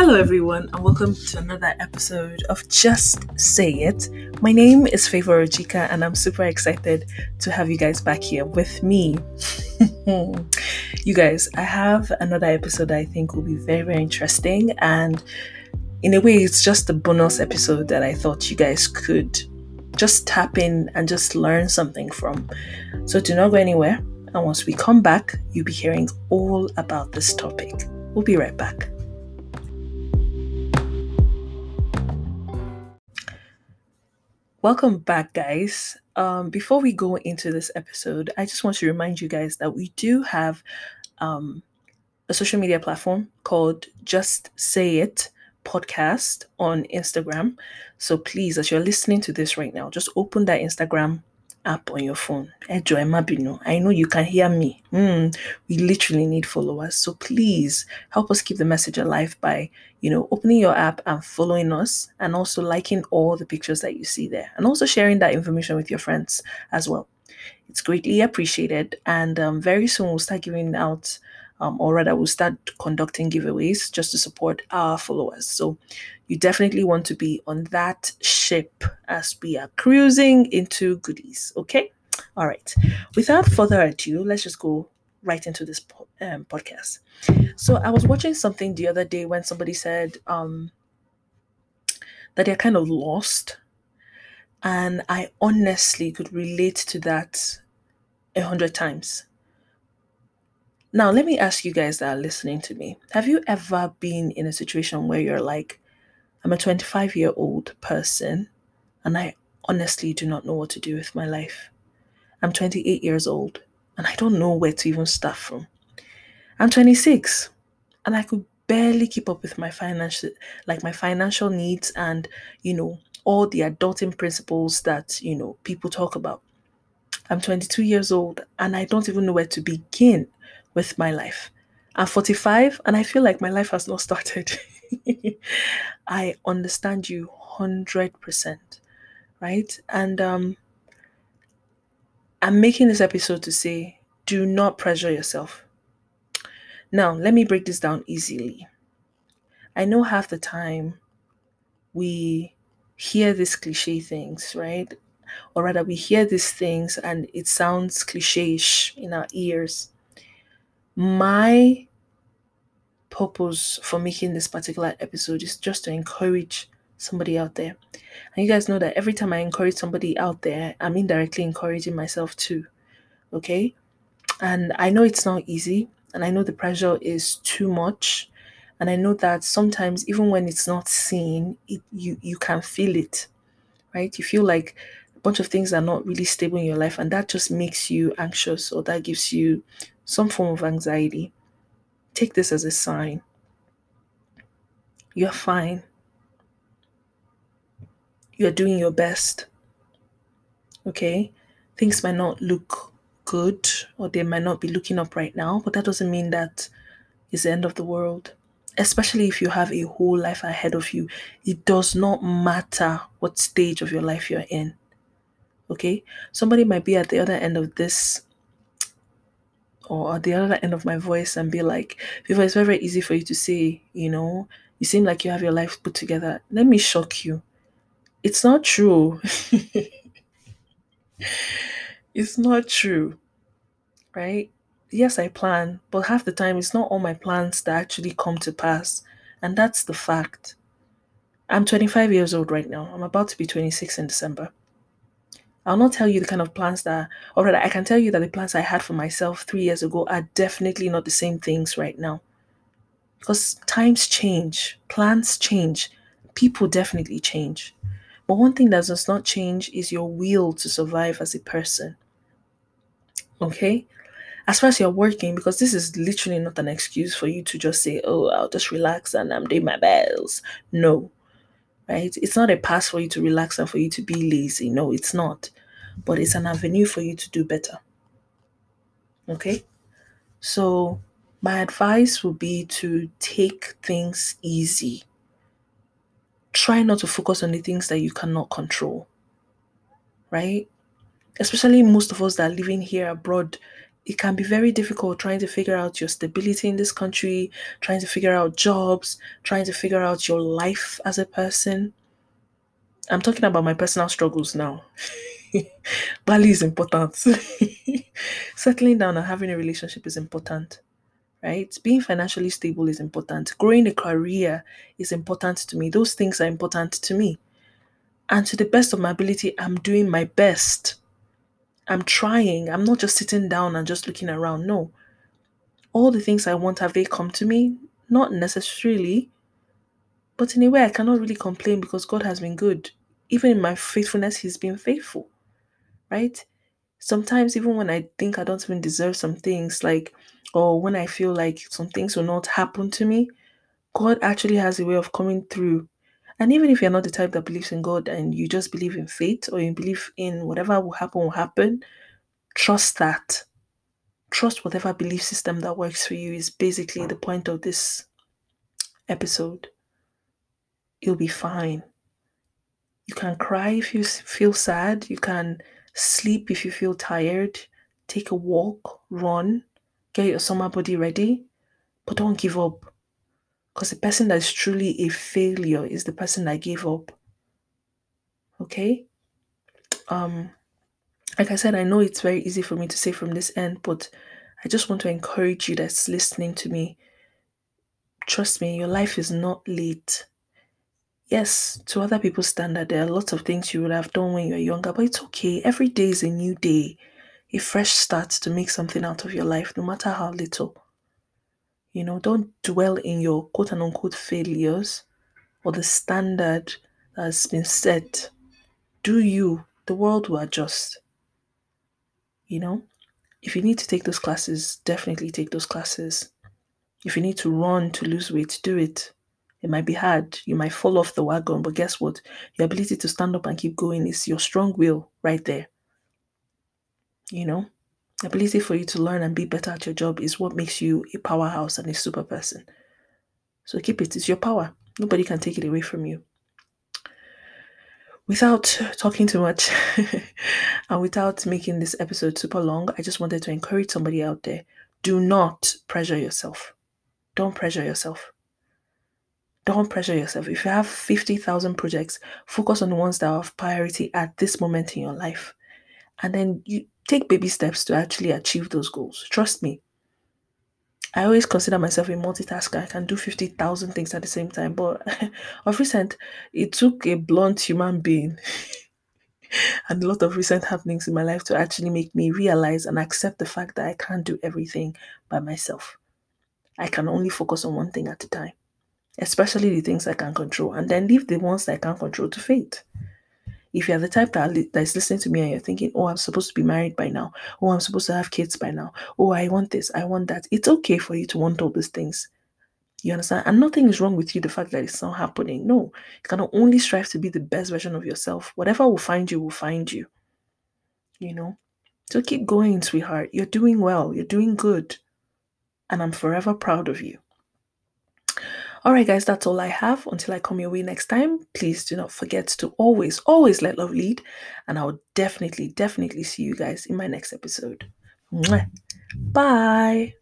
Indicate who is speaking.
Speaker 1: Hello, everyone, and welcome to another episode of Just Say It. My name is Favor Ojika, and I'm super excited to have you guys back here with me. you guys, I have another episode I think will be very, very interesting, and in a way, it's just a bonus episode that I thought you guys could just tap in and just learn something from. So, do not go anywhere, and once we come back, you'll be hearing all about this topic. We'll be right back. Welcome back, guys. Um, before we go into this episode, I just want to remind you guys that we do have um, a social media platform called Just Say It Podcast on Instagram. So please, as you're listening to this right now, just open that Instagram app on your phone. Ejo Emabino, I know you can hear me. Mm, we literally need followers. So please help us keep the message alive by, you know, opening your app and following us and also liking all the pictures that you see there and also sharing that information with your friends as well. It's greatly appreciated. And um, very soon we'll start giving out um, or rather we'll start conducting giveaways just to support our followers. So you definitely want to be on that ship as we are cruising into goodies. Okay. All right. Without further ado, let's just go right into this um, podcast. So I was watching something the other day when somebody said um, that they're kind of lost. And I honestly could relate to that a hundred times. Now, let me ask you guys that are listening to me have you ever been in a situation where you're like, I'm a 25 year old person and I honestly do not know what to do with my life. I'm 28 years old and I don't know where to even start from. I'm 26 and I could barely keep up with my financial like my financial needs and you know all the adulting principles that you know people talk about. I'm 22 years old and I don't even know where to begin with my life. I'm 45 and I feel like my life has not started. I understand you 100%, right? And um, I'm making this episode to say do not pressure yourself. Now, let me break this down easily. I know half the time we hear these cliche things, right? Or rather, we hear these things and it sounds cliche in our ears. My purpose for making this particular episode is just to encourage somebody out there. And you guys know that every time I encourage somebody out there, I'm indirectly encouraging myself too. Okay? And I know it's not easy, and I know the pressure is too much. And I know that sometimes even when it's not seen, it, you you can feel it. Right? You feel like a bunch of things are not really stable in your life, and that just makes you anxious or that gives you some form of anxiety. Take this as a sign. You're fine. You're doing your best. Okay? Things might not look good or they might not be looking up right now, but that doesn't mean that it's the end of the world. Especially if you have a whole life ahead of you, it does not matter what stage of your life you're in. Okay? Somebody might be at the other end of this or at the other end of my voice and be like, Viva, it's very, very easy for you to say, you know, you seem like you have your life put together. Let me shock you. It's not true. it's not true. Right? Yes, I plan, but half the time it's not all my plans that actually come to pass. And that's the fact. I'm 25 years old right now. I'm about to be 26 in December. I'll not tell you the kind of plans that, or rather, I can tell you that the plans I had for myself three years ago are definitely not the same things right now. Because times change, plans change, people definitely change. But one thing that does not change is your will to survive as a person. Okay? As far as you're working, because this is literally not an excuse for you to just say, oh, I'll just relax and I'm doing my best. No right? It's not a pass for you to relax and for you to be lazy. No, it's not. But it's an avenue for you to do better. Okay? So, my advice would be to take things easy. Try not to focus on the things that you cannot control. Right? Especially most of us that are living here abroad it can be very difficult trying to figure out your stability in this country, trying to figure out jobs, trying to figure out your life as a person. I'm talking about my personal struggles now. Bali is important. Settling down and having a relationship is important, right? Being financially stable is important. Growing a career is important to me. Those things are important to me. And to the best of my ability, I'm doing my best. I'm trying. I'm not just sitting down and just looking around. No. All the things I want, have they come to me? Not necessarily. But in a way, I cannot really complain because God has been good. Even in my faithfulness, He's been faithful right? Sometimes, even when I think I don't even deserve some things, like, or when I feel like some things will not happen to me, God actually has a way of coming through. And even if you're not the type that believes in God and you just believe in fate or you believe in whatever will happen will happen, trust that. Trust whatever belief system that works for you is basically the point of this episode. You'll be fine. You can cry if you feel sad. You can Sleep if you feel tired. Take a walk, run, get your summer body ready, but don't give up. Because the person that is truly a failure is the person that gave up. Okay? Um, like I said, I know it's very easy for me to say from this end, but I just want to encourage you that's listening to me. Trust me, your life is not late yes, to other people's standard, there are lots of things you would have done when you were younger, but it's okay. Every day is a new day, a fresh start to make something out of your life, no matter how little. You know, don't dwell in your quote unquote failures or the standard that has been set. Do you, the world will adjust. You know, if you need to take those classes, definitely take those classes. If you need to run to lose weight, do it. It might be hard. You might fall off the wagon, but guess what? Your ability to stand up and keep going is your strong will right there. You know, ability for you to learn and be better at your job is what makes you a powerhouse and a super person. So keep it. It's your power. Nobody can take it away from you. Without talking too much and without making this episode super long, I just wanted to encourage somebody out there do not pressure yourself. Don't pressure yourself. Don't pressure yourself. If you have 50,000 projects, focus on the ones that of priority at this moment in your life. And then you take baby steps to actually achieve those goals. Trust me. I always consider myself a multitasker. I can do 50,000 things at the same time. But of recent, it took a blunt human being and a lot of recent happenings in my life to actually make me realize and accept the fact that I can't do everything by myself. I can only focus on one thing at a time especially the things I can control, and then leave the ones that I can't control to fate. If you're the type that, that is listening to me and you're thinking, oh, I'm supposed to be married by now, oh, I'm supposed to have kids by now, oh, I want this, I want that, it's okay for you to want all these things. You understand? And nothing is wrong with you, the fact that it's not happening. No, you can only strive to be the best version of yourself. Whatever will find you will find you. You know? So keep going, sweetheart. You're doing well, you're doing good. And I'm forever proud of you. All right, guys, that's all I have. Until I come your way next time, please do not forget to always, always let love lead. And I will definitely, definitely see you guys in my next episode. Bye.